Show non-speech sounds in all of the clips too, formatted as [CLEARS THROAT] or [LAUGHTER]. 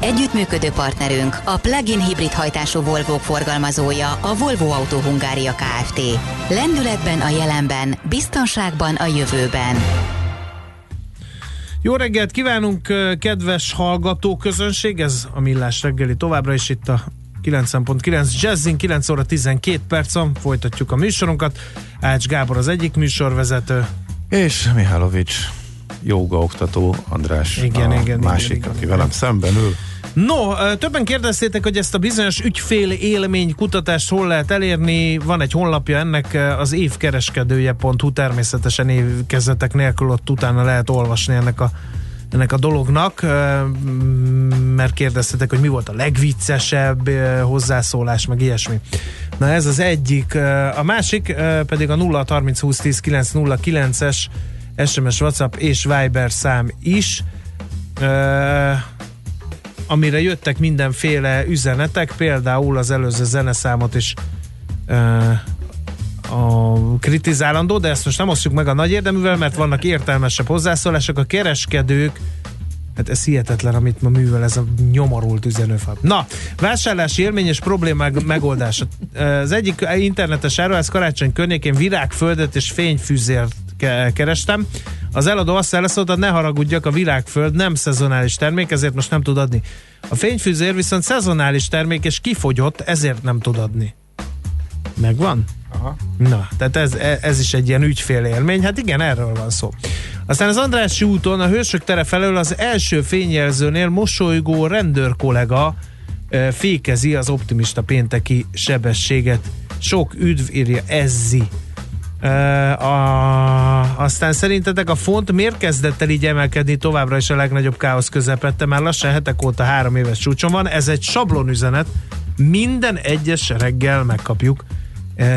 Együttműködő partnerünk a plug-in hibrid hajtású Volvo forgalmazója a Volvo Auto Hungária Kft. Lendületben a jelenben, biztonságban a jövőben. Jó reggelt kívánunk, kedves hallgató közönség, ez a Millás reggeli továbbra is itt a 90.9 Jazzin, 9 óra 12 percon folytatjuk a műsorunkat. Ács Gábor az egyik műsorvezető. És Mihálovics oktató András igen, a igen, másik, igen, aki igen. velem szemben ül. No, többen kérdeztétek, hogy ezt a bizonyos ügyfél élmény kutatást hol lehet elérni. Van egy honlapja ennek, az évkereskedője.hu természetesen évkezetek nélkül ott utána lehet olvasni ennek a ennek a dolognak, mert kérdeztetek, hogy mi volt a legviccesebb hozzászólás, meg ilyesmi. Na ez az egyik. A másik pedig a 0 30 20 10 9 es SMS, WhatsApp és Viber szám is amire jöttek mindenféle üzenetek, például az előző zeneszámot is a kritizálandó, de ezt most nem osztjuk meg a nagy érdeművel, mert vannak értelmesebb hozzászólások. A kereskedők Hát ez hihetetlen, amit ma művel ez a nyomorult üzenőfal. Na, vásárlási élmény és problémák megoldása. Az egyik internetes áruház karácsony környékén virágföldet és fényfűzért kerestem. Az eladó azt eleszolta, ne haragudjak, a virágföld nem szezonális termék, ezért most nem tud adni. A fényfűzér viszont szezonális termék, és kifogyott, ezért nem tud adni. Megvan? Aha. Na, tehát ez, ez is egy ilyen ügyfél élmény. Hát igen, erről van szó. Aztán az Andrássy úton, a Hősök tere felől az első fényjelzőnél mosolygó rendőr kollega e, fékezi az optimista pénteki sebességet. Sok üdv írja Ezzi. A, aztán szerintetek a font miért kezdett el így emelkedni továbbra is a legnagyobb káosz közepette? Már lassan hetek óta három éves csúcson van. Ez egy sablonüzenet. Minden egyes reggel megkapjuk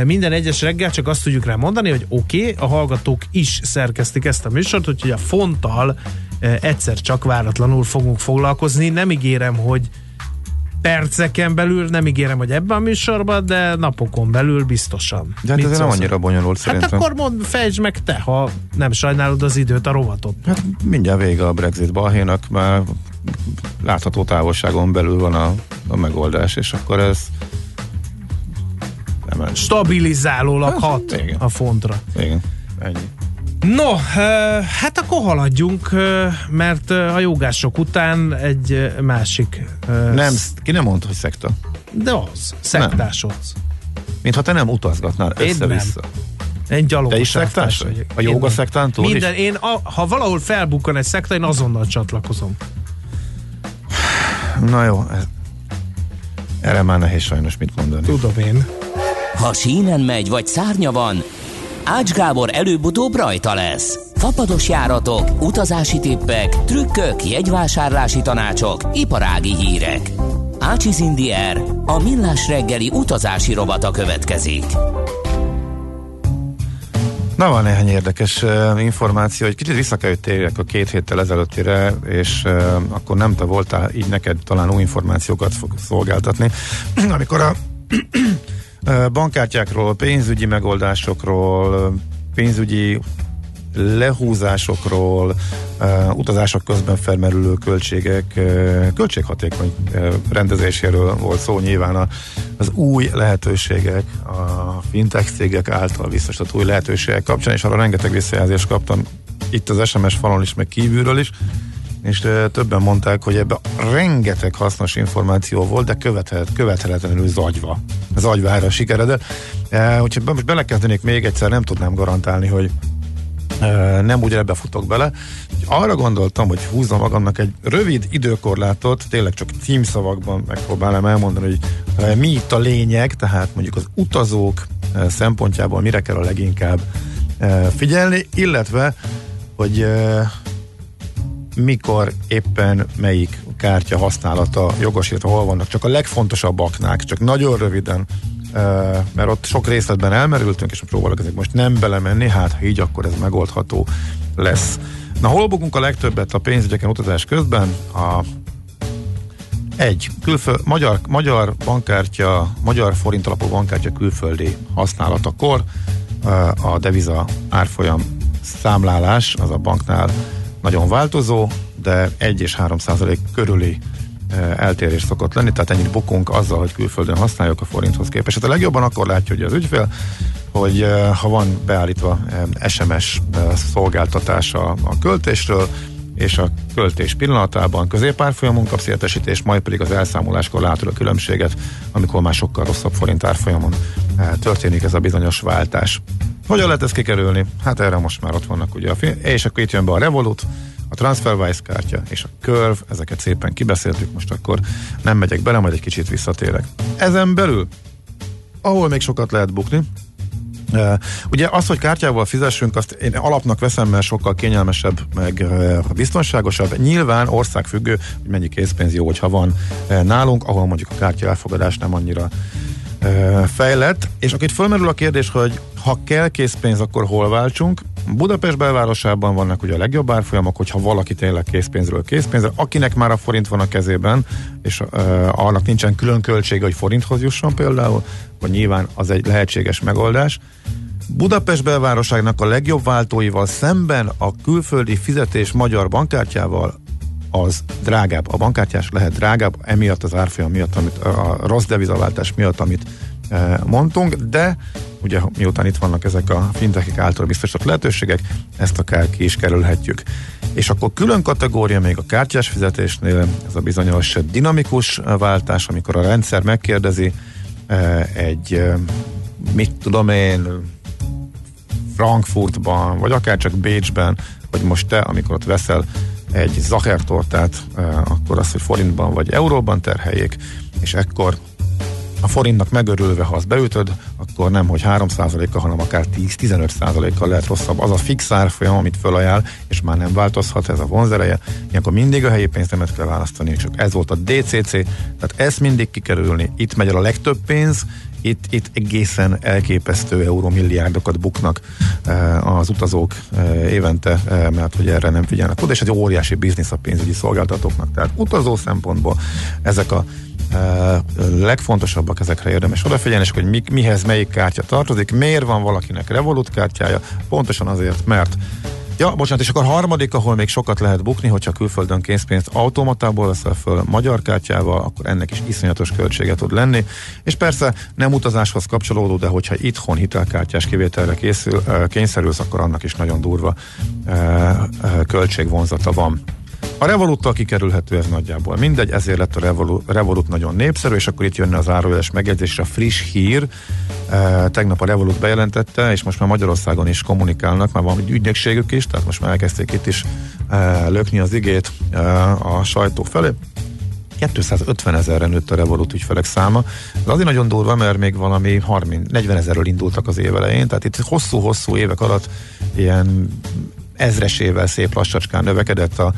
minden egyes reggel csak azt tudjuk rá mondani, hogy oké, okay, a hallgatók is szerkesztik ezt a műsort, úgyhogy a fonttal egyszer csak váratlanul fogunk foglalkozni. Nem ígérem, hogy perceken belül, nem ígérem, hogy ebben a műsorban, de napokon belül biztosan. De hát ez nem annyira bonyolult hát szerintem. Hát akkor mond, fejtsd meg te, ha nem sajnálod az időt, a rovatot. Hát mindjárt vége a Brexit balhénak, már látható távolságon belül van a, a megoldás, és akkor ez nem stabilizálólag hát, hat igen. a fontra. Igen, ennyi. No, hát akkor haladjunk, mert a jogások után egy másik... Nem, ki nem mondta, hogy szekta. De az, szektásodsz. Mint ha te nem utazgatnál össze-vissza. Én gyalogos Te is szektás vagy? A joga szektántól Minden, is? én, a, ha valahol felbukkan egy szekta, én azonnal csatlakozom. Na jó, ez, erre már nehéz sajnos mit mondani. Tudom én. Ha sínen megy, vagy szárnya van, Ács Gábor előbb-utóbb rajta lesz. Fapados járatok, utazási tippek, trükkök, jegyvásárlási tanácsok, iparági hírek. Ácsiz Indier, a millás reggeli utazási robata következik. Na, van néhány érdekes uh, információ, hogy kicsit vissza kell, térjek a két héttel ezelőttire, és uh, akkor nem te voltál, így neked talán új információkat fog szolgáltatni. [CLEARS THROAT] Amikor a bankkártyákról, pénzügyi megoldásokról, pénzügyi lehúzásokról, utazások közben felmerülő költségek, költséghatékony uh, rendezéséről volt szó nyilván. A, az új lehetőségek, a fintech cégek által biztosított új lehetőségek kapcsán, és arra rengeteg visszajelzést kaptam itt az SMS falon is, meg kívülről is, és többen mondták, hogy ebben rengeteg hasznos információ volt, de követhet, követhetetlenül zagyva. Zagyvára sikeredett. Uh, úgyhogy most belekezdenék még egyszer, nem tudnám garantálni, hogy nem úgy befutok bele. Arra gondoltam, hogy húzom magamnak egy rövid időkorlátot, tényleg csak címszavakban megpróbálom elmondani, hogy mi itt a lényeg, tehát mondjuk az utazók szempontjából mire kell a leginkább figyelni, illetve, hogy mikor éppen melyik kártya használata jogosítva, hol vannak csak a legfontosabb aknák, csak nagyon röviden, mert ott sok részletben elmerültünk, és próbálok ezek most nem belemenni, hát ha így, akkor ez megoldható lesz. Na, hol bukunk a legtöbbet a pénzügyeken utazás közben? A egy, külföld, magyar, magyar bankkártya, magyar forint alapú bankkártya külföldi használatakor a deviza árfolyam számlálás az a banknál nagyon változó, de 1 és 3 százalék körüli eltérés szokott lenni, tehát ennyit bukunk azzal, hogy külföldön használjuk a forinthoz képest. Hát a legjobban akkor látja, hogy az ügyfél, hogy ha van beállítva SMS szolgáltatása a költésről, és a költés pillanatában középárfolyamon kapsz értesítést, majd pedig az elszámoláskor látod a különbséget, amikor már sokkal rosszabb forint árfolyamon történik ez a bizonyos váltás. Hogyan lehet ezt kikerülni? Hát erre most már ott vannak ugye a film, és akkor itt jön be a Revolut, a TransferWise kártya és a Curve, ezeket szépen kibeszéltük, most akkor nem megyek bele, majd egy kicsit visszatérek. Ezen belül, ahol még sokat lehet bukni, Uh, ugye az, hogy kártyával fizessünk, azt én alapnak veszem, mert sokkal kényelmesebb, meg uh, biztonságosabb. Nyilván országfüggő, hogy mennyi készpénz jó, hogyha van uh, nálunk, ahol mondjuk a kártya elfogadás nem annyira fejlett. És akkor itt fölmerül a kérdés, hogy ha kell készpénz, akkor hol váltsunk? Budapest belvárosában vannak ugye a legjobb árfolyamok, hogyha valaki tényleg készpénzről készpénzre, akinek már a forint van a kezében, és uh, annak nincsen külön költsége, hogy forinthoz jusson például, vagy nyilván az egy lehetséges megoldás. Budapest belvároságnak a legjobb váltóival szemben a külföldi fizetés magyar bankkártyával az drágább. A bankkártyás lehet drágább, emiatt az árfolyam miatt, amit, a rossz devizaváltás miatt, amit mondtunk, de ugye miután itt vannak ezek a fintekek által biztosított lehetőségek, ezt akár ki is kerülhetjük. És akkor külön kategória még a kártyás fizetésnél, ez a bizonyos dinamikus váltás, amikor a rendszer megkérdezi egy, mit tudom én, Frankfurtban, vagy akár csak Bécsben, hogy most te, amikor ott veszel egy zachertortát, akkor azt, hogy forintban vagy euróban terheljék, és ekkor a forintnak megörülve, ha azt beütöd, akkor nem, hogy 3%-a, hanem akár 10-15%-kal lehet rosszabb. Az a fix árfolyam, amit fölajánl, és már nem változhat ez a vonzereje, ilyenkor mindig a helyi pénznemet kell választani, csak ez volt a DCC, tehát ezt mindig kikerülni. Itt megy el a legtöbb pénz, itt, itt egészen elképesztő eurómilliárdokat buknak uh, az utazók uh, évente, uh, mert hogy erre nem figyelnek oda, és egy óriási biznisz a pénzügyi szolgáltatóknak. Tehát utazó szempontból ezek a legfontosabbak ezekre érdemes odafigyelni, és hogy mi, mihez melyik kártya tartozik, miért van valakinek Revolut kártyája, pontosan azért, mert Ja, bocsánat, és akkor harmadik, ahol még sokat lehet bukni, hogyha külföldön készpénzt automatából veszel föl magyar kártyával, akkor ennek is iszonyatos költsége tud lenni. És persze nem utazáshoz kapcsolódó, de hogyha itthon hitelkártyás kivételre készül, kényszerülsz, akkor annak is nagyon durva költségvonzata van. A Revoluttal kikerülhető ez nagyjából mindegy, ezért lett a Revolut, Revolut nagyon népszerű, és akkor itt jönne az megjegyzés, a friss hír. E, tegnap a Revolut bejelentette, és most már Magyarországon is kommunikálnak, már van egy ügynökségük is, tehát most már elkezdték itt is e, lökni az igét e, a sajtó felé. 250 ezerre nőtt a Revolut ügyfelek száma. Ez azért nagyon durva, mert még valami 30, 40 ezerről indultak az év elején, tehát itt hosszú-hosszú évek alatt ilyen ezresével szép lassacskán növekedett a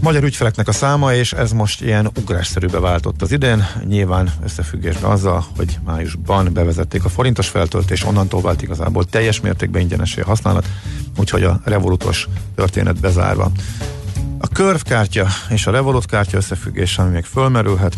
magyar ügyfeleknek a száma, és ez most ilyen ugrásszerűbe váltott az idén, nyilván összefüggésben azzal, hogy májusban bevezették a forintos feltöltés, onnantól vált igazából teljes mértékben ingyenesé a használat, úgyhogy a revolutos történet bezárva. A Curve kártya és a Revolut kártya összefüggés, ami még fölmerülhet.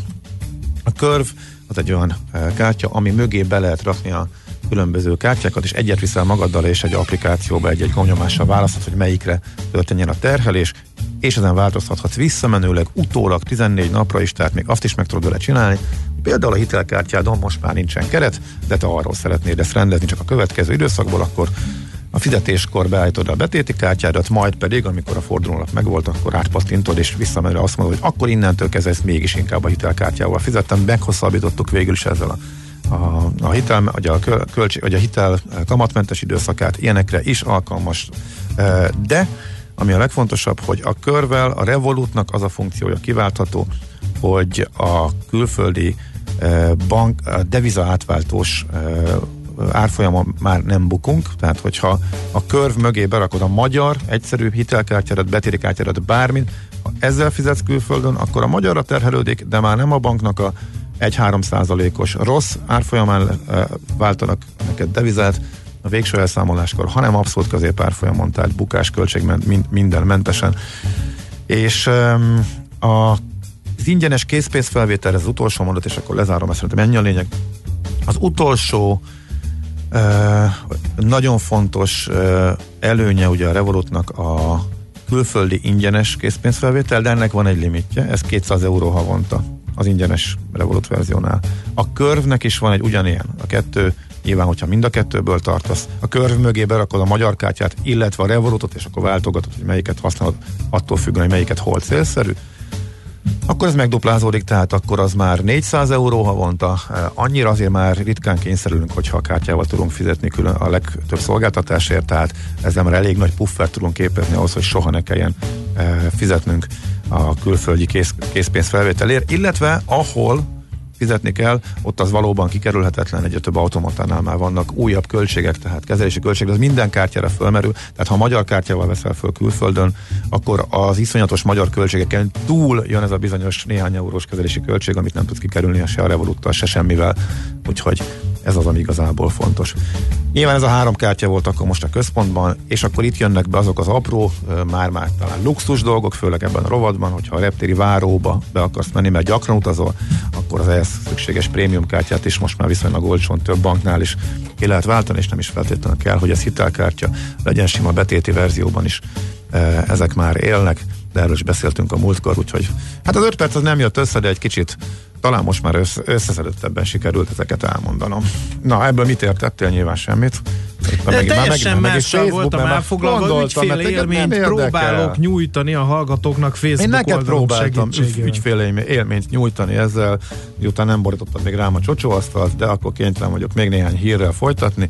A Curve az egy olyan eh, kártya, ami mögé be lehet rakni a különböző kártyákat, és egyet viszel magaddal, és egy applikációba egy-egy gomnyomással választhat, hogy melyikre történjen a terhelés, és ezen változtathatsz visszamenőleg utólag 14 napra is, tehát még azt is meg tudod vele csinálni. Például a hitelkártyádon most már nincsen keret, de te arról szeretnéd ezt rendezni csak a következő időszakból, akkor a fizetéskor beállítod a betéti kártyádat, majd pedig, amikor a fordulónap megvolt, akkor átpattintod, és visszamenőleg azt mondod, hogy akkor innentől kezdve ezt mégis inkább a hitelkártyával fizettem. Meghosszabbítottuk végül is ezzel a a, a hitel, vagy a, költség, vagy a hitel kamatmentes időszakát ilyenekre is alkalmas. De ami a legfontosabb, hogy a körvel a Revolutnak az a funkciója kiváltható, hogy a külföldi bank, a deviza átváltós árfolyamon már nem bukunk, tehát hogyha a körv mögé berakod a magyar egyszerű hitelkártyárat, betéri bármit, ha ezzel fizetsz külföldön, akkor a magyarra terhelődik, de már nem a banknak a 1-3 százalékos rossz árfolyamán váltanak neked devizát, a végső elszámoláskor, hanem abszolút középárfolyamon, tehát bukás költség minden mentesen. És a az ingyenes készpénzfelvétel, ez az utolsó mondat, és akkor lezárom ezt, szerintem ennyi a lényeg. Az utolsó uh, nagyon fontos uh, előnye ugye a Revolutnak a külföldi ingyenes készpénzfelvétel, de ennek van egy limitje, ez 200 euró havonta az ingyenes Revolut verziónál. A körvnek is van egy ugyanilyen, a kettő Nyilván, hogyha mind a kettőből tartasz, a körv mögé berakod a magyar kártyát, illetve a Revolutot, és akkor váltogatod, hogy melyiket használod, attól függően, hogy melyiket hol célszerű, akkor ez megduplázódik, tehát akkor az már 400 euró havonta. Annyira azért már ritkán kényszerülünk, hogyha a kártyával tudunk fizetni külön a legtöbb szolgáltatásért, tehát ezzel már elég nagy puffert tudunk képezni ahhoz, hogy soha ne kelljen fizetnünk a külföldi kész, készpénzfelvételért, illetve ahol fizetni kell, ott az valóban kikerülhetetlen, egy több automatánál már vannak újabb költségek, tehát kezelési költségek, az minden kártyára fölmerül, tehát ha magyar kártyával veszel föl külföldön, akkor az iszonyatos magyar költségeken túl jön ez a bizonyos néhány eurós kezelési költség, amit nem tudsz kikerülni se a Revoluttal, se semmivel, úgyhogy ez az, ami igazából fontos. Nyilván ez a három kártya volt akkor most a központban, és akkor itt jönnek be azok az apró, már-már talán luxus dolgok, főleg ebben a rovadban, hogyha a reptéri váróba be akarsz menni, mert gyakran utazol, akkor az ehhez szükséges prémium kártyát is most már viszonylag olcsón több banknál is ki lehet váltani, és nem is feltétlenül kell, hogy ez hitelkártya legyen sima betéti verzióban is. Ezek már élnek, de erről is beszéltünk a múltkor, úgyhogy hát az öt perc az nem jött össze, de egy kicsit talán most már össze, összeszedettebben sikerült ezeket elmondanom. Na, ebből mit értettél? Nyilván semmit. De meg, teljesen meg, mással voltam elfoglalva, ügyfél élményt próbálok nyújtani a hallgatóknak Facebook Én neked próbáltam ügyfél élményt nyújtani ezzel, miután nem borítottam még rám a csocsóasztalt, de akkor kénytelen vagyok még néhány hírrel folytatni.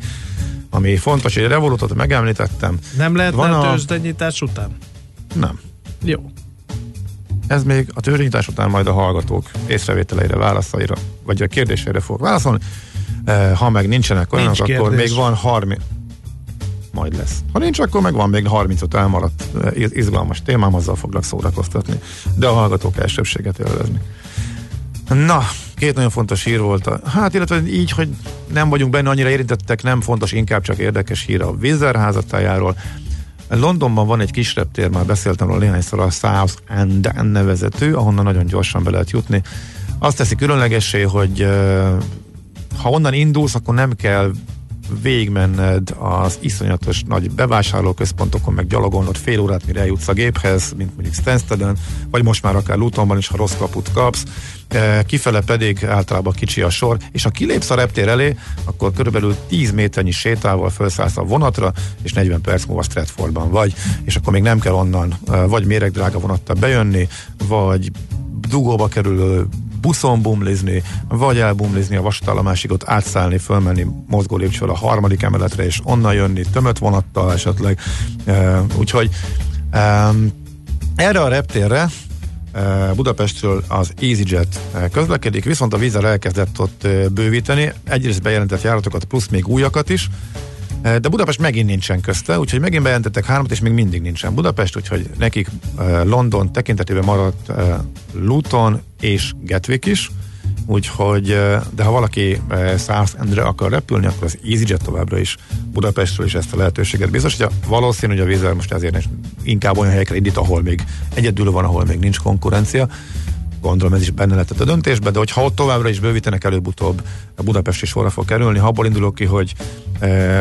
Ami fontos, hogy a Revolutot megemlítettem. Nem lehet Van a tőzsdenyítás után? Nem. Jó. Ez még a törvényítás után majd a hallgatók észrevételeire, válaszaira, vagy a kérdésére fog válaszolni. E, ha meg nincsenek olyanok, Nincs akkor még van 30 majd lesz. Ha nincs, akkor meg van még 35 elmaradt e, izgalmas témám, azzal foglak szórakoztatni. De a hallgatók elsőbséget élvezni. Na, két nagyon fontos hír volt. A, hát, illetve így, hogy nem vagyunk benne annyira érintettek, nem fontos, inkább csak érdekes hír a Vizer házatájáról. Londonban van egy kis reptér, már beszéltem róla néhányszor, a South End nevezető, ahonnan nagyon gyorsan be lehet jutni. Azt teszi különlegessé, hogy ha onnan indulsz, akkor nem kell végigmenned az iszonyatos nagy bevásárlóközpontokon, meg gyalogolnod fél órát, mire eljutsz a géphez, mint mondjuk Stansteden, vagy most már akár Lutonban is, ha rossz kaput kapsz, e, kifele pedig általában kicsi a sor, és ha kilépsz a reptér elé, akkor körülbelül 10 méternyi sétával felszállsz a vonatra, és 40 perc múlva Stratfordban vagy, és akkor még nem kell onnan e, vagy méregdrága vonattal bejönni, vagy dugóba kerülő buszon bumlizni, vagy elbumlizni a vasútállomásigot, ott átszállni, fölmenni mozgó lépcsővel a harmadik emeletre, és onnan jönni tömött vonattal esetleg. Úgyhogy um, erre a reptérre Budapestről az EasyJet közlekedik, viszont a vízzel elkezdett ott bővíteni, egyrészt bejelentett járatokat, plusz még újakat is, de Budapest megint nincsen közte, úgyhogy megint bejelentettek hármat, és még mindig nincsen Budapest, úgyhogy nekik London tekintetében maradt Luton és Gatwick is, úgyhogy, de ha valaki South Endre akar repülni, akkor az EasyJet továbbra is Budapestről is ezt a lehetőséget biztosítja. Valószínű, hogy a vízzel most ezért inkább olyan helyekre indít, ahol még egyedül van, ahol még nincs konkurencia. Gondolom ez is benne lett a döntésbe, de hogyha ott továbbra is bővítenek előbb-utóbb, a Budapest is sorra fog kerülni. Ha abból indulok ki, hogy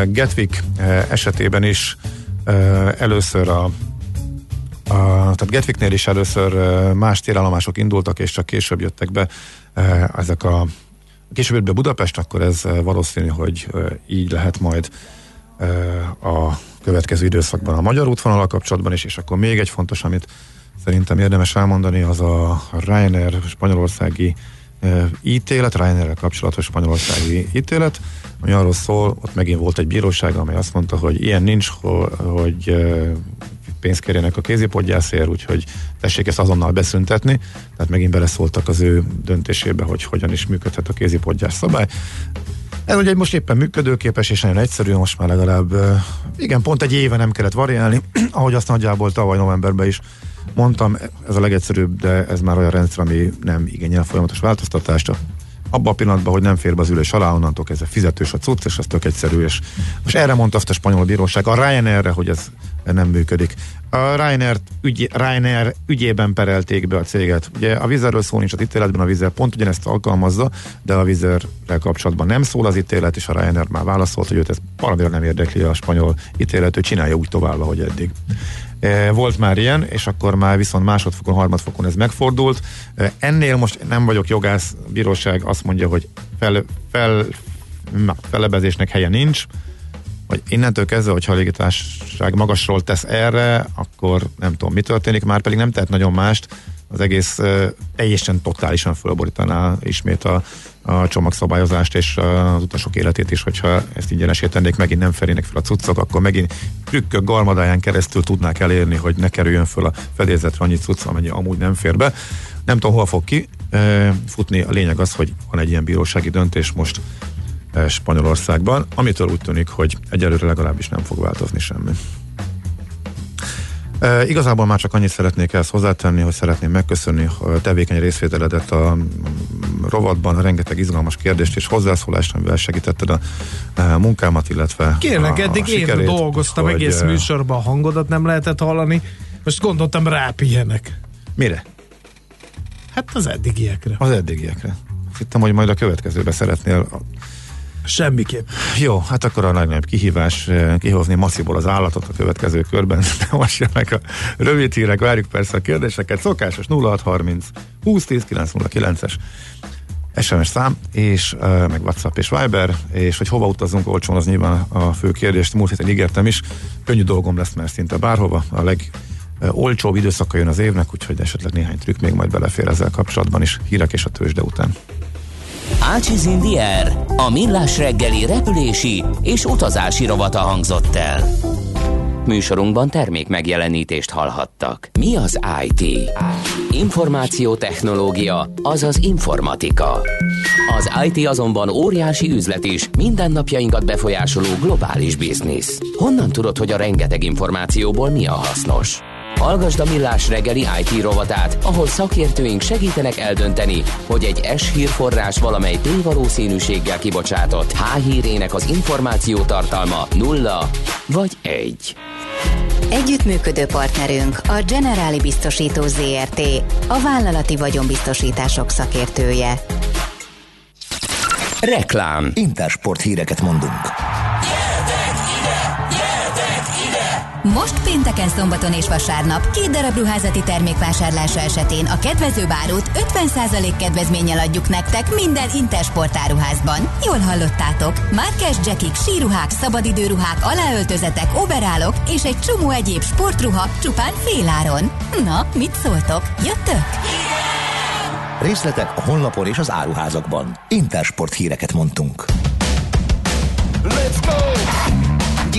Gatwick uh, esetében is először a a, tehát Gatwicknél is először más térállomások indultak, és csak később jöttek be ezek a később jött be Budapest, akkor ez valószínű, hogy így lehet majd a következő időszakban a magyar útvonalal kapcsolatban is, és akkor még egy fontos, amit szerintem érdemes elmondani, az a Ryanair spanyolországi ítélet, Ryanair kapcsolatos spanyolországi ítélet, ami arról szól, ott megint volt egy bíróság, amely azt mondta, hogy ilyen nincs, hogy pénzt kérjenek a kézipodgyászért, úgyhogy tessék ezt azonnal beszüntetni. Tehát megint beleszóltak az ő döntésébe, hogy hogyan is működhet a kézipodgyás szabály. Ez ugye most éppen működőképes, és nagyon egyszerű, most már legalább, igen, pont egy éve nem kellett variálni, [CLEARS THROAT] ahogy azt nagyjából tavaly novemberben is mondtam, ez a legegyszerűbb, de ez már olyan rendszer, ami nem igényel folyamatos változtatást. Abban a pillanatban, hogy nem fér be az ülés alá, onnantól kezdve fizetős a cucc, és ez tök egyszerű, és most erre mondta azt a spanyol bíróság, a Ryanairre, hogy ez nem működik. A Ryanair, ügy, Ryanair ügyében perelték be a céget. Ugye a vizerről szó nincs az ítéletben, a vizer pont ugyanezt alkalmazza, de a vizerrel kapcsolatban nem szól az ítélet, és a Ryanair már válaszolt, hogy őt ez valamire nem érdekli a spanyol ítélet, ő csinálja úgy tovább, ahogy eddig. E, volt már ilyen, és akkor már viszont másodfokon, harmadfokon ez megfordult. E, ennél most nem vagyok jogász, bíróság azt mondja, hogy fel, fel, felebezésnek helye nincs, hogy innentől kezdve, hogyha a légitársaság magasról tesz erre, akkor nem tudom, mi történik, már pedig nem tehet nagyon mást, az egész uh, teljesen totálisan fölborítaná ismét a, a csomagszabályozást és az utasok életét is, hogyha ezt ingyenesé tennék, megint nem felének fel a cuccok, akkor megint trükkök garmadáján keresztül tudnák elérni, hogy ne kerüljön föl a fedélzetre annyi cucc, amennyi amúgy nem fér be. Nem tudom, hol fog ki uh, futni. A lényeg az, hogy van egy ilyen bírósági döntés most Spanyolországban, amitől úgy tűnik, hogy egyelőre legalábbis nem fog változni semmi. E, igazából már csak annyit szeretnék ezt hozzátenni, hogy szeretném megköszönni a tevékeny részvételedet a rovatban, a rengeteg izgalmas kérdést és hozzászólást, amivel segítetted a, a munkámat, illetve Kérlek, eddig a én dolgoztam hogy, egész műsorban, a hangodat nem lehetett hallani, most gondoltam rápihenek. Mire? Hát az eddigiekre. Az eddigiekre. Hittem, hogy majd a következőbe szeretnél Semmiképp. Jó, hát akkor a legnagyobb kihívás eh, kihozni massziból az állatot a következő körben. [LAUGHS] Most jönnek a rövid hírek, várjuk persze a kérdéseket. Szokásos 0630 2010 909-es SMS szám, és uh, meg WhatsApp és Viber, és hogy hova utazunk olcsón, az nyilván a fő kérdést. Múlt héten ígértem is, könnyű dolgom lesz már szinte bárhova. A leg olcsóbb időszaka jön az évnek, úgyhogy esetleg néhány trükk még majd belefér ezzel kapcsolatban is. Hírek és a tőzsde után. Ácsiz Indier, a millás reggeli repülési és utazási rovata hangzott el. Műsorunkban termék megjelenítést hallhattak. Mi az IT? Információtechnológia, azaz informatika. Az IT azonban óriási üzlet is, mindennapjainkat befolyásoló globális biznisz. Honnan tudod, hogy a rengeteg információból mi a hasznos? Hallgasd a Millás reggeli IT rovatát, ahol szakértőink segítenek eldönteni, hogy egy S hírforrás valamely P valószínűséggel kibocsátott H hírének az információ tartalma nulla vagy egy. Együttműködő partnerünk a Generáli Biztosító ZRT, a vállalati vagyonbiztosítások szakértője. Reklám. Intersport híreket mondunk. Most pénteken, szombaton és vasárnap két darab ruházati termékvásárlása esetén a kedvező bárút 50% kedvezménnyel adjuk nektek minden Intersport áruházban. Jól hallottátok! Márkás jackik, síruhák, szabadidőruhák, aláöltözetek, overálok és egy csomó egyéb sportruha csupán féláron. Na, mit szóltok? Jöttök? Részletek a honlapon és az áruházakban. Intersport híreket mondtunk. Let's go!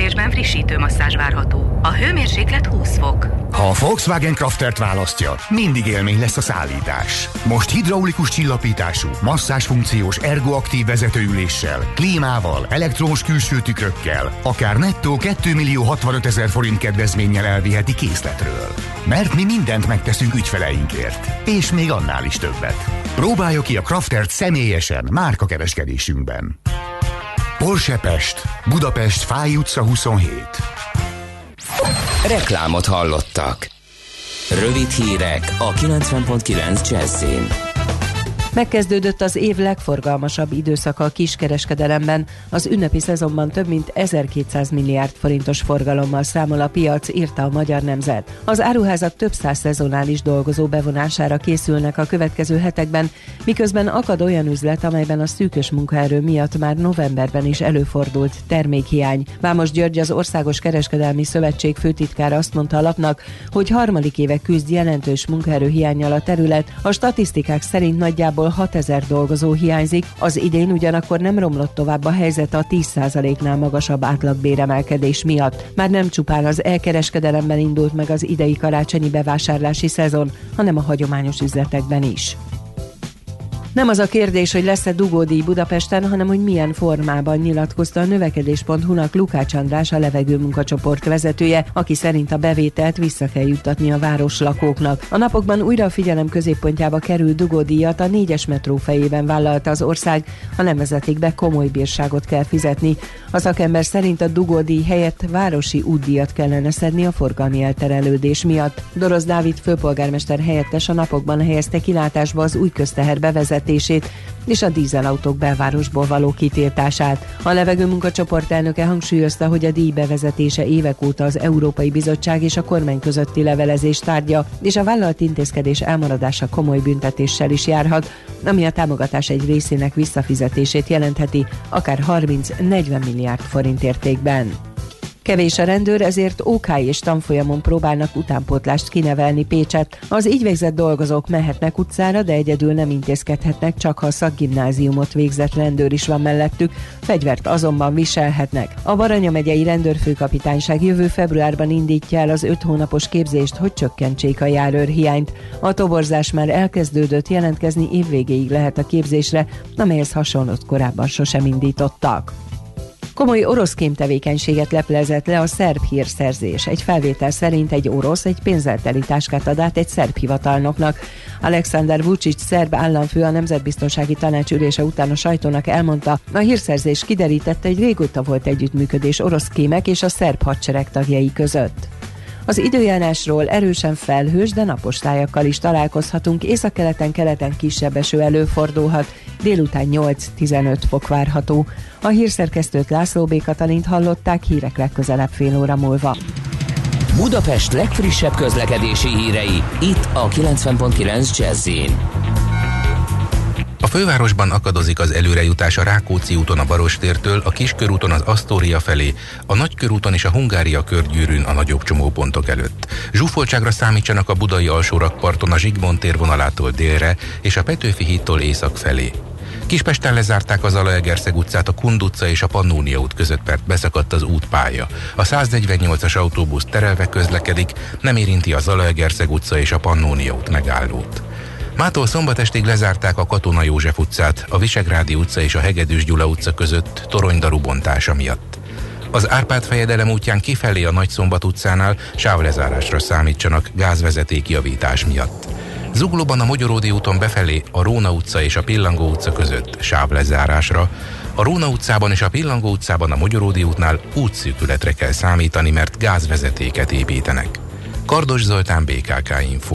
ülésben frissítő masszázs várható. A hőmérséklet 20 fok. Ha a Volkswagen Kraftert választja, mindig élmény lesz a szállítás. Most hidraulikus csillapítású, masszázsfunkciós ergoaktív vezetőüléssel, klímával, elektromos külső tükrökkel, akár nettó 2 millió 65 ezer forint kedvezménnyel elviheti készletről. Mert mi mindent megteszünk ügyfeleinkért, és még annál is többet. Próbálja ki a Kraftert személyesen márka kereskedésünkben. Porsche Pest, Budapest, Fáj utca 27. Reklámot hallottak. Rövid hírek a 90.9 Jazzin. Megkezdődött az év legforgalmasabb időszaka a kiskereskedelemben. Az ünnepi szezonban több mint 1200 milliárd forintos forgalommal számol a piac, írta a Magyar Nemzet. Az áruházak több száz szezonális dolgozó bevonására készülnek a következő hetekben, miközben akad olyan üzlet, amelyben a szűkös munkaerő miatt már novemberben is előfordult termékhiány. Vámos György az Országos Kereskedelmi Szövetség főtitkára azt mondta a lapnak, hogy harmadik éve küzd jelentős munkaerőhiányjal a terület. A statisztikák szerint nagyjából nagyjából 6000 dolgozó hiányzik, az idén ugyanakkor nem romlott tovább a helyzet a 10%-nál magasabb átlagbéremelkedés miatt. Már nem csupán az elkereskedelemben indult meg az idei karácsonyi bevásárlási szezon, hanem a hagyományos üzletekben is. Nem az a kérdés, hogy lesz-e dugódíj Budapesten, hanem hogy milyen formában nyilatkozta a növekedés.hu-nak Lukács András a levegő munkacsoport vezetője, aki szerint a bevételt vissza kell juttatni a város lakóknak. A napokban újra a figyelem középpontjába kerül dugódíjat a négyes metró fejében vállalta az ország, ha nem vezetik be, komoly bírságot kell fizetni. A szakember szerint a dugódíj helyett városi útdíjat kellene szedni a forgalmi elterelődés miatt. Dorosz Dávid főpolgármester helyettes a napokban helyezte kilátásba az új közteher bevezetését bevezetését és a dízelautók belvárosból való kitiltását. A levegő munkacsoport elnöke hangsúlyozta, hogy a díj bevezetése évek óta az Európai Bizottság és a kormány közötti levelezés tárgya, és a vállalt intézkedés elmaradása komoly büntetéssel is járhat, ami a támogatás egy részének visszafizetését jelentheti, akár 30-40 milliárd forint értékben. Kevés a rendőr, ezért OK és tanfolyamon próbálnak utánpótlást kinevelni Pécset. Az így végzett dolgozók mehetnek utcára, de egyedül nem intézkedhetnek, csak ha szakgimnáziumot végzett rendőr is van mellettük, fegyvert azonban viselhetnek. A Baranya megyei rendőrfőkapitányság jövő februárban indítja el az öt hónapos képzést, hogy csökkentsék a járőr hiányt. A toborzás már elkezdődött, jelentkezni évvégéig lehet a képzésre, amelyhez hasonlót korábban sosem indítottak. Komoly orosz kémtevékenységet leplezett le a szerb hírszerzés. Egy felvétel szerint egy orosz egy pénzelteli táskát ad át egy szerb hivatalnoknak. Alexander Vucic szerb államfő a Nemzetbiztonsági Tanács ülése után a sajtónak elmondta, a hírszerzés kiderítette, egy régóta volt együttműködés orosz kémek és a szerb hadsereg tagjai között. Az időjárásról erősen felhős, de napos tájakkal is találkozhatunk, északkeleten, keleten kisebb eső előfordulhat, délután 8-15 fok várható. A hírszerkesztőt László B. Katalint hallották hírek legközelebb fél óra múlva. Budapest legfrissebb közlekedési hírei, itt a 90.9 jazz fővárosban akadozik az előrejutás a Rákóczi úton a Barostértől, a Kiskörúton az Asztória felé, a Nagykörúton és a Hungária körgyűrűn a nagyobb csomópontok előtt. Zsúfoltságra számítsanak a budai alsórakparton a Zsigmond térvonalától délre és a Petőfi hídtól észak felé. Kispesten lezárták az Alaegerszeg utcát a Kund utca és a Pannónia út között, mert beszakadt az útpálya. A 148-as autóbusz terelve közlekedik, nem érinti az Alaegerszeg utca és a Pannónia út megállót. Mától szombatestig lezárták a Katona József utcát, a Visegrádi utca és a Hegedűs Gyula utca között toronydaru bontása miatt. Az Árpád fejedelem útján kifelé a Nagyszombat utcánál sávlezárásra számítsanak gázvezeték javítás miatt. Zuglóban a Magyaródi úton befelé a Róna utca és a Pillangó utca között sávlezárásra, a Róna utcában és a Pillangó utcában a Magyaródi útnál útszűkületre kell számítani, mert gázvezetéket építenek. Kardos Zoltán, BKK Info.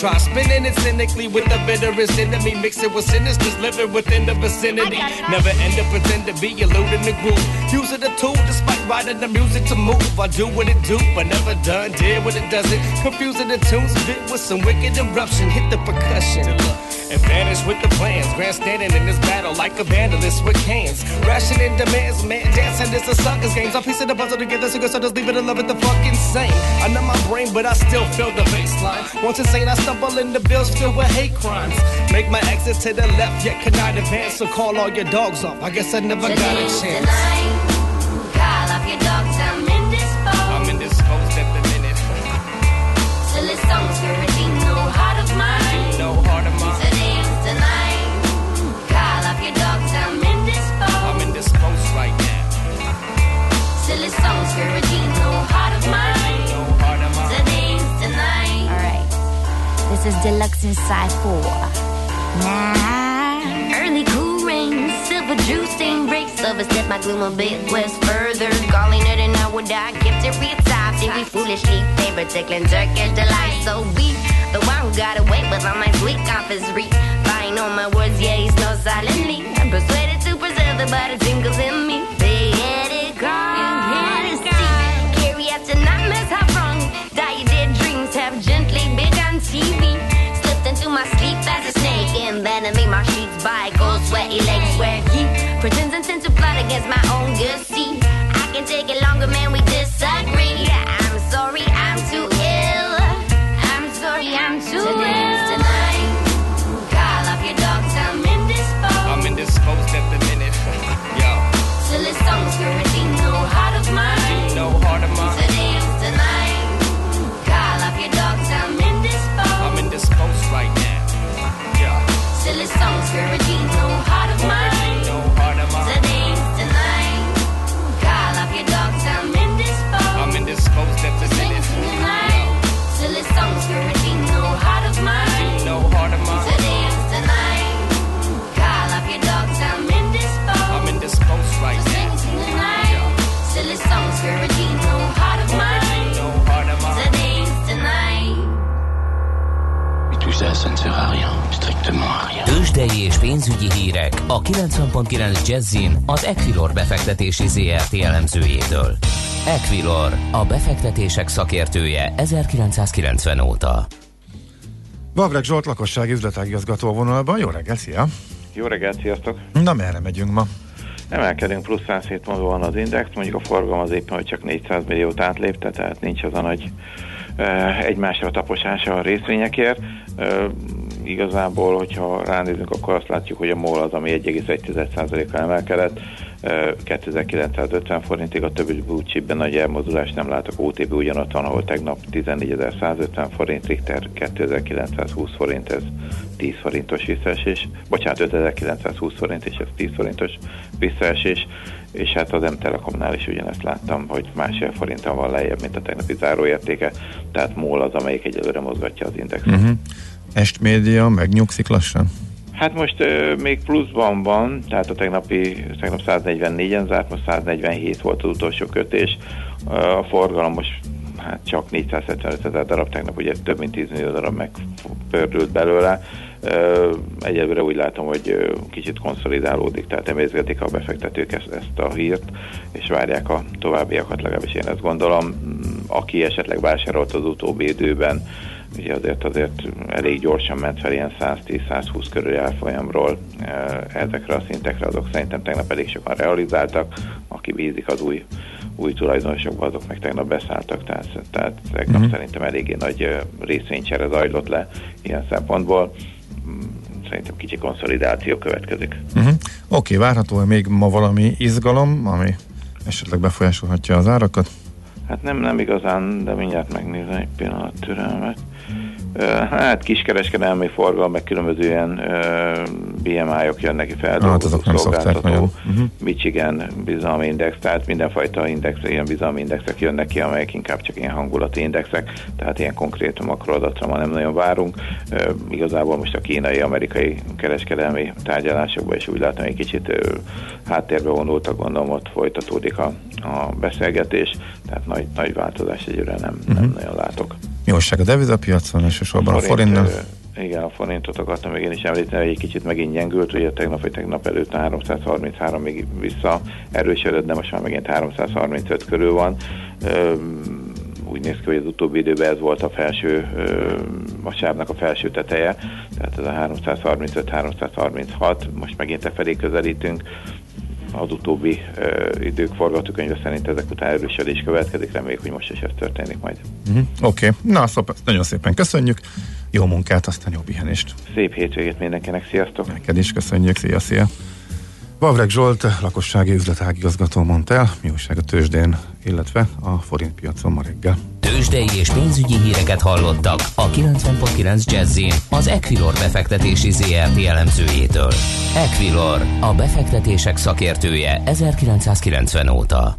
Try spinning it cynically with the bitterest enemy. Mix it with sinisters living within the vicinity. Never end up pretend to be eluding the groove. Using the tool despite writing the music to move. I do what it do, but never done. Did what it doesn't. Confusing the tunes, bit with some wicked eruption. Hit the percussion vanish with the plans. Grandstanding in this battle like a vandalist with cans. Rationing demands, man, dancing is a sucker's games. I'm piecing the puzzle together, so good, so just leave it love it the fucking same. I know my brain, but I still feel the baseline. Once insane, I stumble in the bills filled with hate crimes. Make my exit to the left, yet cannot advance, so call all your dogs off. I guess I never got a chance. Deluxe Inside 4. Nah. Early cool rain, silver juice stain breaks. Overstep my gloom a bit west further. Calling it an hour die, kept it real top. Did we foolishly favor tickling Turkish delight? So be the one who got away with all my sweet confisery. Buying on my words, yeah, he's no silently. I'm persuaded to preserve the body tingles in me. Sweaty legs where he pretends intent to plot against my own good see. A 90.9 Jazzin az Equilor befektetési ZRT elemzőjétől. Equilor, a befektetések szakértője 1990 óta. Vavreg Zsolt, lakossági üzletágigazgató a vonalban. Jó reggel, szia! Jó reggelt, sziasztok! Na, merre megyünk ma? Emelkedünk plusz 107 van az index, mondjuk a forgalom az éppen, hogy csak 400 milliót átlépte, tehát nincs az a nagy uh, egymásra taposása a részvényekért. Igazából, hogyha ránézünk, akkor azt látjuk, hogy a MOL az, ami 1,1%-kal emelkedett, uh, 2950 forintig, a többi blue nagy elmozdulást nem látok, OTB ugyanott van, ahol tegnap 14.150 forint, Richter 2920 forint, ez 10 forintos visszaesés, bocsánat, 5920 forint, és ez 10 forintos visszaesés, és hát az M-Telekomnál is ugyanezt láttam, hogy másfél forinton van lejjebb, mint a tegnapi záróértéke, tehát MOL az, amelyik egyelőre mozgatja az indexet. Uh-huh. Est média megnyugszik lassan? Hát most uh, még pluszban van, tehát a tegnapi, tegnap 144-en zárt, most 147 volt az utolsó kötés. A forgalom most hát csak 475 ezer darab, tegnap ugye több mint 10 millió darab megpördült belőle. Egyelőre úgy látom, hogy kicsit konszolidálódik, tehát emészgetik a befektetők ezt, ezt a hírt, és várják a továbbiakat, legalábbis én ezt gondolom. Aki esetleg vásárolt az utóbbi időben, ugye azért azért elég gyorsan ment fel ilyen 110-120 körüli árfolyamról ezekre a szintekre, azok szerintem tegnap elég sokan realizáltak, aki bízik az új, új tulajdonosokban, azok meg tegnap beszálltak, tehát, tehát tegnap uh-huh. szerintem eléggé nagy részvénycsere zajlott le ilyen szempontból. Szerintem kicsi konszolidáció következik. Uh-huh. Oké, okay, várható még ma valami izgalom, ami esetleg befolyásolhatja az árakat? Hát nem, nem igazán, de mindjárt megnézem egy pillanat türelmet. Hát kiskereskedelmi forgalom, meg különböző ilyen BMI-ok jönnek ki. Hát nem szokták nagyon. Uh-huh. Michigan bizalmi index, tehát mindenfajta index, ilyen bizalmi indexek jönnek ki, amelyek inkább csak ilyen hangulati indexek, tehát ilyen konkrét makroadatra ma nem nagyon várunk. Igazából most a kínai-amerikai kereskedelmi tárgyalásokban is úgy látom, hogy egy kicsit háttérbe vonultak, gondolom ott folytatódik a, a beszélgetés, tehát nagy, nagy változás egyre nem, uh-huh. nem nagyon látok. Mi a devizapiacon, elsősorban a, forint, a forintnál? Igen, a forintot akartam még én is említeni, egy kicsit megint gyengült, ugye tegnap vagy tegnap előtt 333 még vissza erősödött, de most már megint 335 körül van. Úgy néz ki, hogy az utóbbi időben ez volt a felső, a sávnak a felső teteje, tehát ez a 335-336, most megint e felé közelítünk az utóbbi uh, idők forgatókönyve szerint ezek után erősödés következik, reméljük, hogy most is ez történik majd. Uh-huh. Oké, okay. na szóval nagyon szépen köszönjük, jó munkát, aztán jó pihenést. Szép hétvégét mindenkinek, sziasztok! Neked is köszönjük, szia, szia! Vavreg Zsolt, lakossági üzletágigazgató mondta el, mi újság a tőzsdén, illetve a forint piacon ma reggel. Tőzsdei és pénzügyi híreket hallottak a 90.9 jazz az Equilor befektetési ZRT elemzőjétől. Equilor, a befektetések szakértője 1990 óta.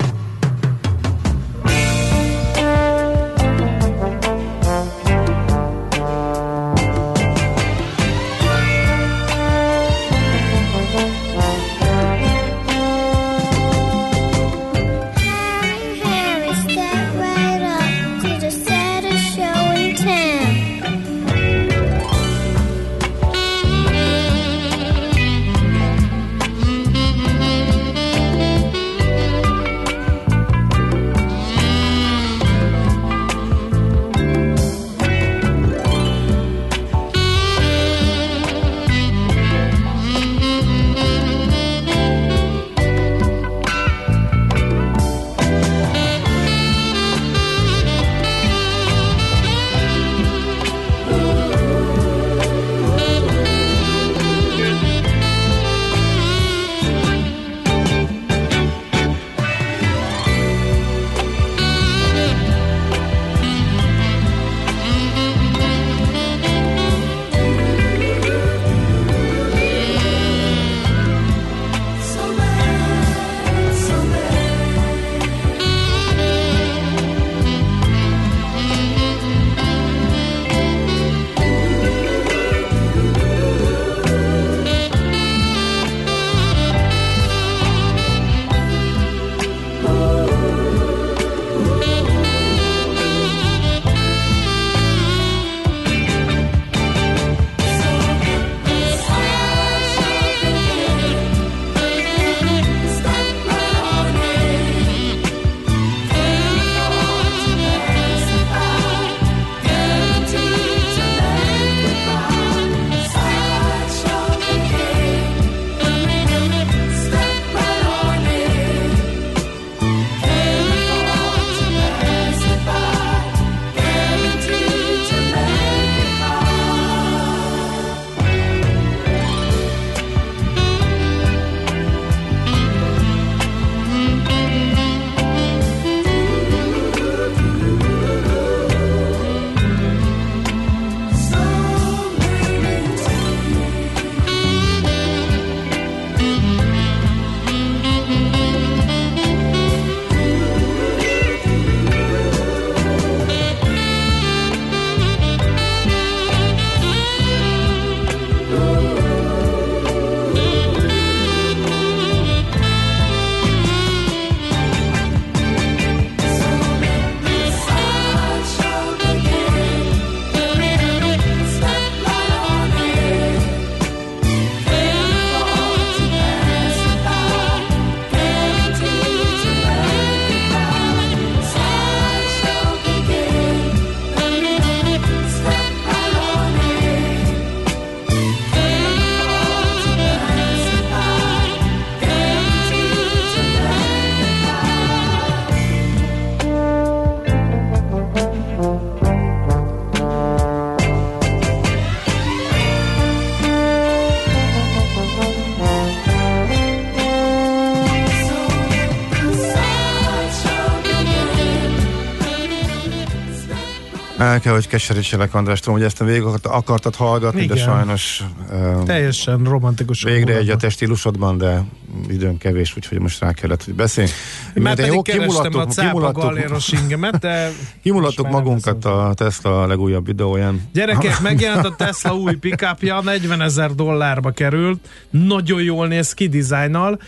Kell, hogy keserítselek, András, tudom, hogy ezt a végig akart- akartad hallgatni, Igen. de sajnos uh, Teljesen romantikus. végre egy a te stílusodban, de időm kevés, úgyhogy most rá kellett, hogy beszélj. Mert Jó, pedig kerestem a kimulattuk- ingemet, de [LAUGHS] Kimulattuk magunkat a Tesla legújabb videóján. Gyerekek, [LAUGHS] megjelent a Tesla új pickupja, 40 ezer dollárba került, nagyon jól néz ki dizájnnal,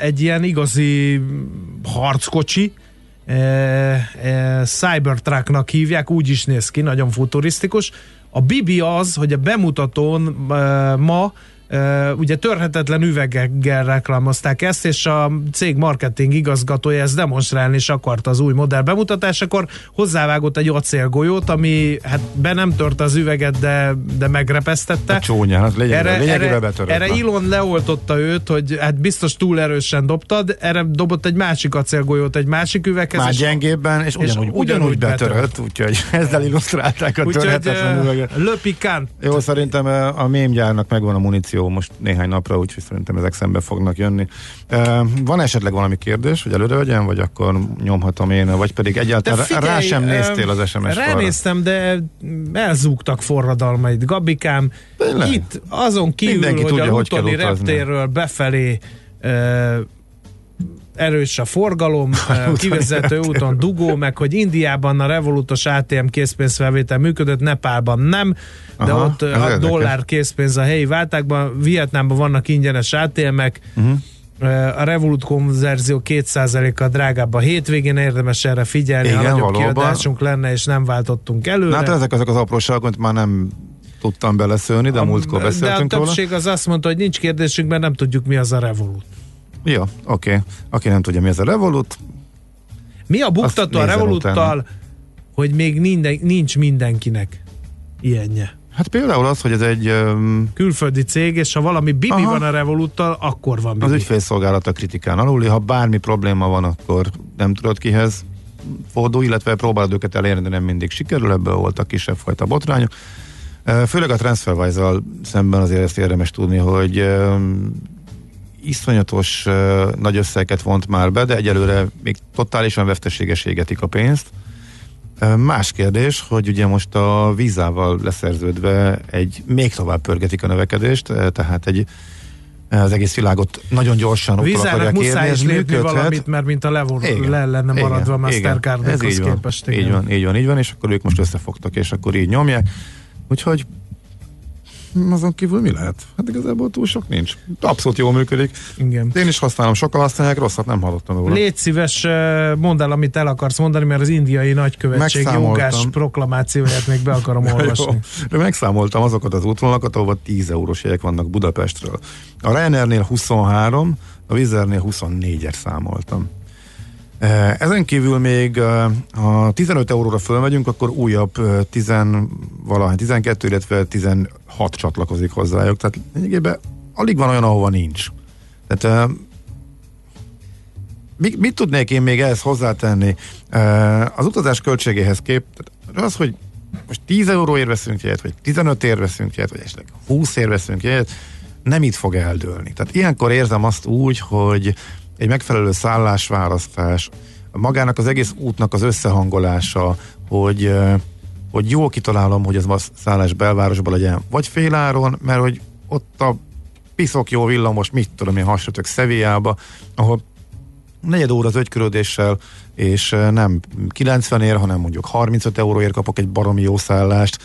egy ilyen igazi harckocsi, eh, eh, Cybertrucknak hívják, úgy is néz ki, nagyon futurisztikus. A Bibi az, hogy a bemutatón eh, ma ugye törhetetlen üveggel reklámozták ezt, és a cég marketing igazgatója ezt demonstrálni is akarta az új modell bemutatásakor, hozzávágott egy acélgolyót, ami hát be nem tört az üveget, de, de megrepesztette. A csúnya, hát lényegében, lényegében erre, betörött. erre na. Ilon leoltotta őt, hogy hát biztos túl erősen dobtad, erre dobott egy másik acélgolyót egy másik üveghez. Már és- gyengébben, és ugyanúgy, ugyanúgy betörött, úgyhogy [LAUGHS] ezzel illusztrálták a törhetetlen üveget. Le Picant. Jó, szerintem a mémgyárnak megvan a muníció most néhány napra, úgyhogy szerintem ezek szembe fognak jönni. Van esetleg valami kérdés, hogy előre vegyem, vagy akkor nyomhatom én, vagy pedig egyáltalán De rá sem néztél az SMS falra? Ránéztem, de elzúgtak forradalmait. Gabikám, Tényleg? itt azon kívül, Mindenki hogy tudja, a hogy reptérről befelé erős a forgalom, [LAUGHS] ö, kivezető úton dugó, meg hogy Indiában a revolutos ATM készpénzfelvétel működött, Nepálban nem, de Aha, ott ez a dollár készpénz a helyi váltákban, Vietnámban vannak ingyenes ATM-ek, Mhm. a Revolut konverzió 2%-kal drágább a hétvégén, érdemes erre figyelni, Igen, ha nagyobb valóban. kiadásunk lenne, és nem váltottunk előre. Na, hát ezek azok az apróságok, amit már nem tudtam beleszőni, de a múltkor de a beszéltünk róla. többség az azt mondta, hogy nincs kérdésünk, mert nem tudjuk, mi az a Revolut. Jó, oké. Aki nem tudja, mi ez a Revolut, Mi a buktató a Revoluttal, hogy még minden, nincs mindenkinek ilyenje? Hát például az, hogy ez egy um, Külföldi cég, és ha valami bibi Aha. van a Revoluttal, akkor van az bibi. ügyfélszolgálat a kritikán aluli, ha bármi probléma van, akkor nem tudod kihez fordulj, illetve próbálod őket elérni, de nem mindig sikerül, ebből voltak kisebb fajta botrányok. Főleg a TransferWise-zal szemben azért ezt érdemes tudni, hogy iszonyatos ö, nagy összeget vont már be, de egyelőre még totálisan veszteséges égetik a pénzt. Más kérdés, hogy ugye most a vízával leszerződve egy még tovább pörgetik a növekedést, tehát egy az egész világot nagyon gyorsan érni, muszáj ez is lépni működhet. valamit, mert mint a Levor Igen, le lenne maradva a igen. Mastercardhoz képest. így igen. van, így van, így van, és akkor ők most összefogtak, és akkor így nyomják. Úgyhogy azon kívül mi lehet? Hát igazából túl sok nincs. Abszolút jól működik. Igen. Én is használom, sokan használják, rosszat nem hallottam róla. Légy szíves, eh, mondd el, amit el akarsz mondani, mert az indiai nagykövetség jogás proklamációját még be akarom [LAUGHS] olvasni. jó. Megszámoltam azokat az útvonalakat, ahova 10 eurós jegyek vannak Budapestről. A Ryanairnél 23, a Wizzairnél 24-et számoltam. Eh, Ezen kívül még eh, ha 15 euróra fölmegyünk, akkor újabb eh, 10, valahány 12, illetve 16 csatlakozik hozzájuk. Tehát lényegében alig van olyan, ahova nincs. Tehát eh, mit, mit tudnék én még ehhez hozzátenni? Eh, Az utazás költségéhez kép, az, hogy most 10 euróért veszünk jegyet, vagy 15 ért veszünk jegyet, vagy esetleg 20 ért veszünk jegyet, nem itt fog eldőlni. Tehát ilyenkor érzem azt úgy, hogy egy megfelelő szállásválasztás, magának az egész útnak az összehangolása, hogy, hogy jól kitalálom, hogy ez a szállás belvárosban legyen, vagy féláron, mert hogy ott a piszok jó villamos, mit tudom én, hasonlítok Szevijába, ahol negyed óra az ögykörödéssel, és nem 90 ér, hanem mondjuk 35 euróért kapok egy baromi jó szállást.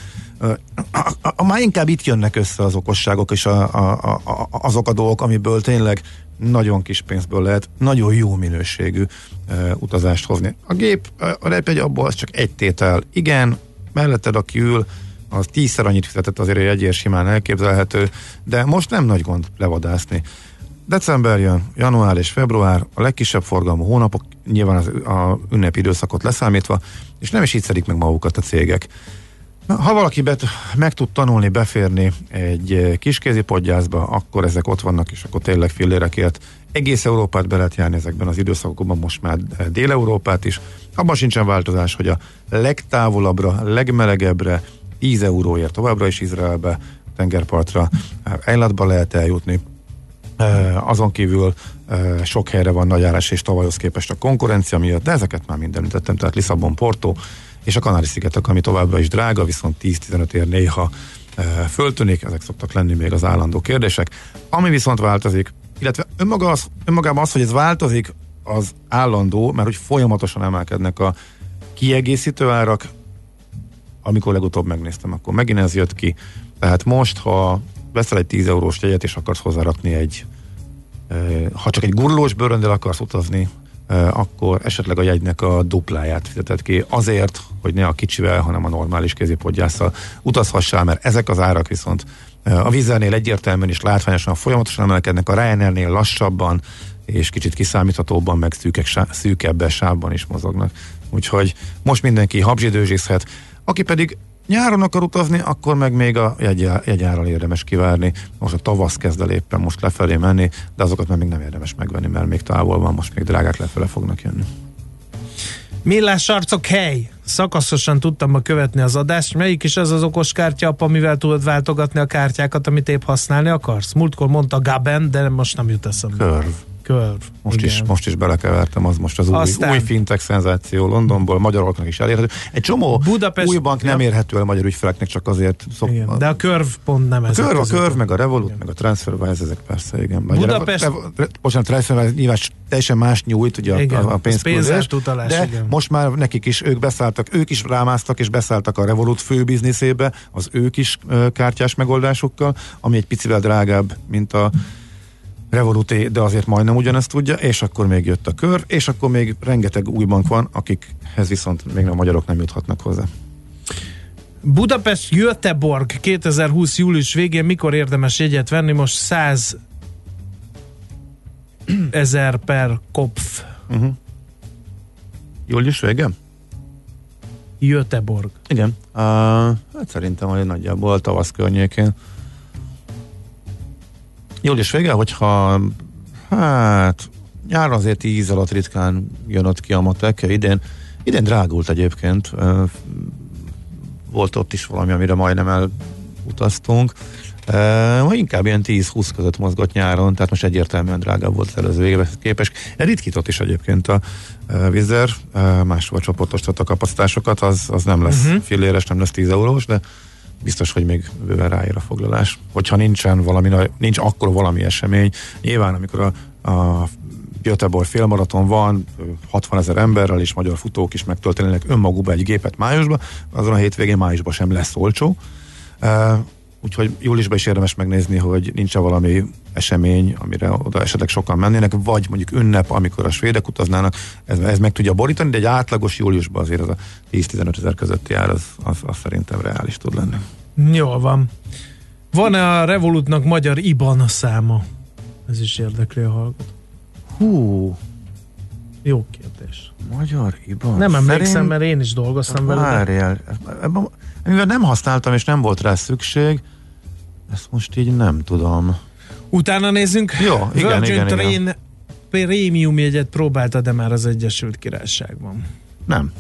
Már inkább itt jönnek össze az okosságok és a, a, a, azok a dolgok, amiből tényleg nagyon kis pénzből lehet nagyon jó minőségű uh, utazást hozni. A gép, a repjegy abból az csak egy tétel. Igen, melletted aki ül, az tízszer annyit fizetett azért egy jegyért simán elképzelhető, de most nem nagy gond levadászni. December jön, január és február, a legkisebb forgalmú hónapok, nyilván az a ünnepi időszakot leszámítva, és nem is így szedik meg magukat a cégek. Ha valaki bet, meg tud tanulni, beférni egy eh, kiskézi podgyászba, akkor ezek ott vannak, és akkor tényleg fillérekért egész Európát be lehet járni ezekben az időszakokban, most már Dél-Európát is. Abban sincsen változás, hogy a legtávolabbra, legmelegebbre 10 euróért továbbra is Izraelbe, tengerpartra, eh, Eilatba lehet eljutni, Eh, azon kívül sok helyre van nagy árás és tavalyhoz képest a konkurencia miatt, de ezeket már mind említettem, tehát Lisszabon, Porto, és a Kanári-szigetek, ami továbbra is drága, viszont 10-15 ér néha e, föltűnik, ezek szoktak lenni még az állandó kérdések. Ami viszont változik, illetve önmaga az, önmagában az, hogy ez változik, az állandó, mert hogy folyamatosan emelkednek a kiegészítő árak, amikor legutóbb megnéztem, akkor megint ez jött ki. Tehát most, ha veszel egy 10 eurós jegyet, és akarsz hozzárakni egy, ha csak egy gurulós bőröndel akarsz utazni, akkor esetleg a jegynek a dupláját fizeted ki azért, hogy ne a kicsivel, hanem a normális kézipodgyásszal utazhassál, mert ezek az árak viszont a vízernél egyértelműen és látványosan folyamatosan emelkednek, a Ryanairnél lassabban, és kicsit kiszámíthatóbban, meg szűkek, szűkebben sávban is mozognak. Úgyhogy most mindenki habzsidőzsészhet, aki pedig nyáron akar utazni, akkor meg még a jegyáral érdemes kivárni. Most a tavasz kezd el éppen most lefelé menni, de azokat meg még nem érdemes megvenni, mert még távol van, most még drágák lefele fognak jönni. Millás arcok, hely! Szakaszosan tudtam ma követni az adást. Melyik is az az okos kártya, amivel tudod váltogatni a kártyákat, amit épp használni akarsz? Múltkor mondta Gaben, de most nem jut eszembe. Curve. Curve. Most is, most is belekevertem, az most az Aztán... új, új fintech szenzáció Londonból, magyaroknak is elérhető. Egy csomó Budapest... új bank nem érhető el magyar ügyfeleknek, csak azért szok... igen, De a Curve pont nem ez. A Curve, a Curve, meg a Revolut, igen. meg a TransferWise, ezek persze, igen. Budapest... Revo... Bocsánat, TransferWise nyilván teljesen más nyújt, ugye igen, a, a pénzküldés, de igen. most már nekik is, ők beszálltak, ők is rámáztak és beszálltak a Revolut fő bizniszébe, az ők is kártyás megoldásukkal, ami egy picivel drágább, mint a Revoluté, de azért majdnem ugyanezt tudja, és akkor még jött a kör, és akkor még rengeteg új bank van, akikhez viszont még a magyarok nem juthatnak hozzá. Budapest Göteborg 2020 július végén mikor érdemes jegyet venni? Most 100 ezer per kopf. Uh-huh. Július végén? Göteborg. Igen. Uh, hát szerintem hogy nagyjából tavasz környékén. Július vége, hogyha hát nyáron azért 10 alatt ritkán jön ott ki a matek, idén, idén drágult egyébként, volt ott is valami, amire majdnem elutaztunk, Uh, inkább ilyen 10-20 között mozgott nyáron, tehát most egyértelműen drágább volt az előző évhez képest. Ritkított is egyébként a Vizer, uh, máshol csoportosított a kapacitásokat, az, az nem lesz uh-huh. filléres, nem lesz 10 eurós, de biztos, hogy még bőven ráír a foglalás. Hogyha nincsen valami, nincs akkor valami esemény, nyilván amikor a, a Göteborg félmaraton van, 60 ezer emberrel és magyar futók is megtöltenének önmagukba egy gépet májusban, azon a hétvégén májusban sem lesz olcsó. Úgyhogy júliusban is érdemes megnézni, hogy nincs valami esemény, amire oda esetleg sokan mennének, vagy mondjuk ünnep, amikor a svédek utaznának, ez, ez meg tudja borítani, de egy átlagos júliusban azért az a 10-15 ezer közötti ár, az, az, az szerintem reális tud lenni. Jól van. Van-e a Revolutnak magyar IBAN száma? Ez is érdekli a hallgató. Hú, jó kérdés. Magyar IBAN? Nem emlékszem, Szerint... mert én is dolgoztam vele. Várjál, mivel nem használtam és nem volt rá szükség, ezt most így nem tudom. Utána nézzünk. Jó, igen, Virgin igen, Train igen. prémium jegyet próbálta, de már az Egyesült Királyságban. Nem.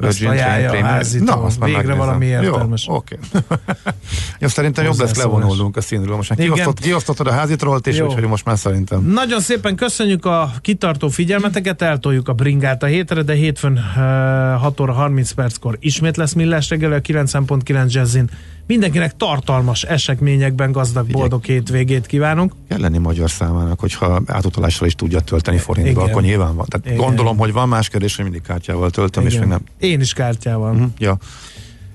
Azt ajánlja a házitól. Na, azt Végre megnézem. valami értelmes. Jó, oké. Okay. [LAUGHS] Jó, szerintem jobb lesz levonulnunk a színről. Most már kiosztott, kiosztottad a házitrolt, és úgyhogy most már szerintem. Nagyon szépen köszönjük a kitartó figyelmeteket, eltoljuk a bringát a hétre, de hétfőn uh, 6 óra 30 perckor ismét lesz millás reggel a 9.9 Jazzin. Mindenkinek tartalmas eseményekben gazdag, boldog hétvégét kívánunk. Kell lenni magyar számának, hogyha átutalással is tudja tölteni forintba, akkor nyilván van. Tehát Igen. gondolom, hogy van más kérdés, hogy mindig kártyával töltöm, Igen. és még nem. Én is kártyával. Uh-huh. Ja.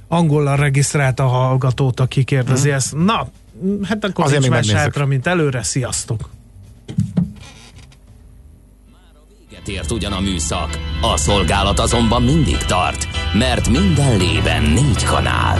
Angollal regisztrált a hallgatót, aki kérdezi uh-huh. ezt. Na, hát akkor Azért nincs más hátra, mint előre. Sziasztok! Véget ért ugyan a műszak, a szolgálat azonban mindig tart, mert minden lében négy kanál.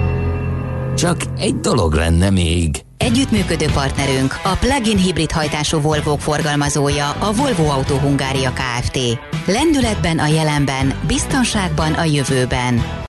Csak egy dolog lenne még. Együttműködő partnerünk a plug-in hibrid hajtású Volvo forgalmazója a Volvo Autó Hungária Kft. Lendületben a jelenben, biztonságban a jövőben.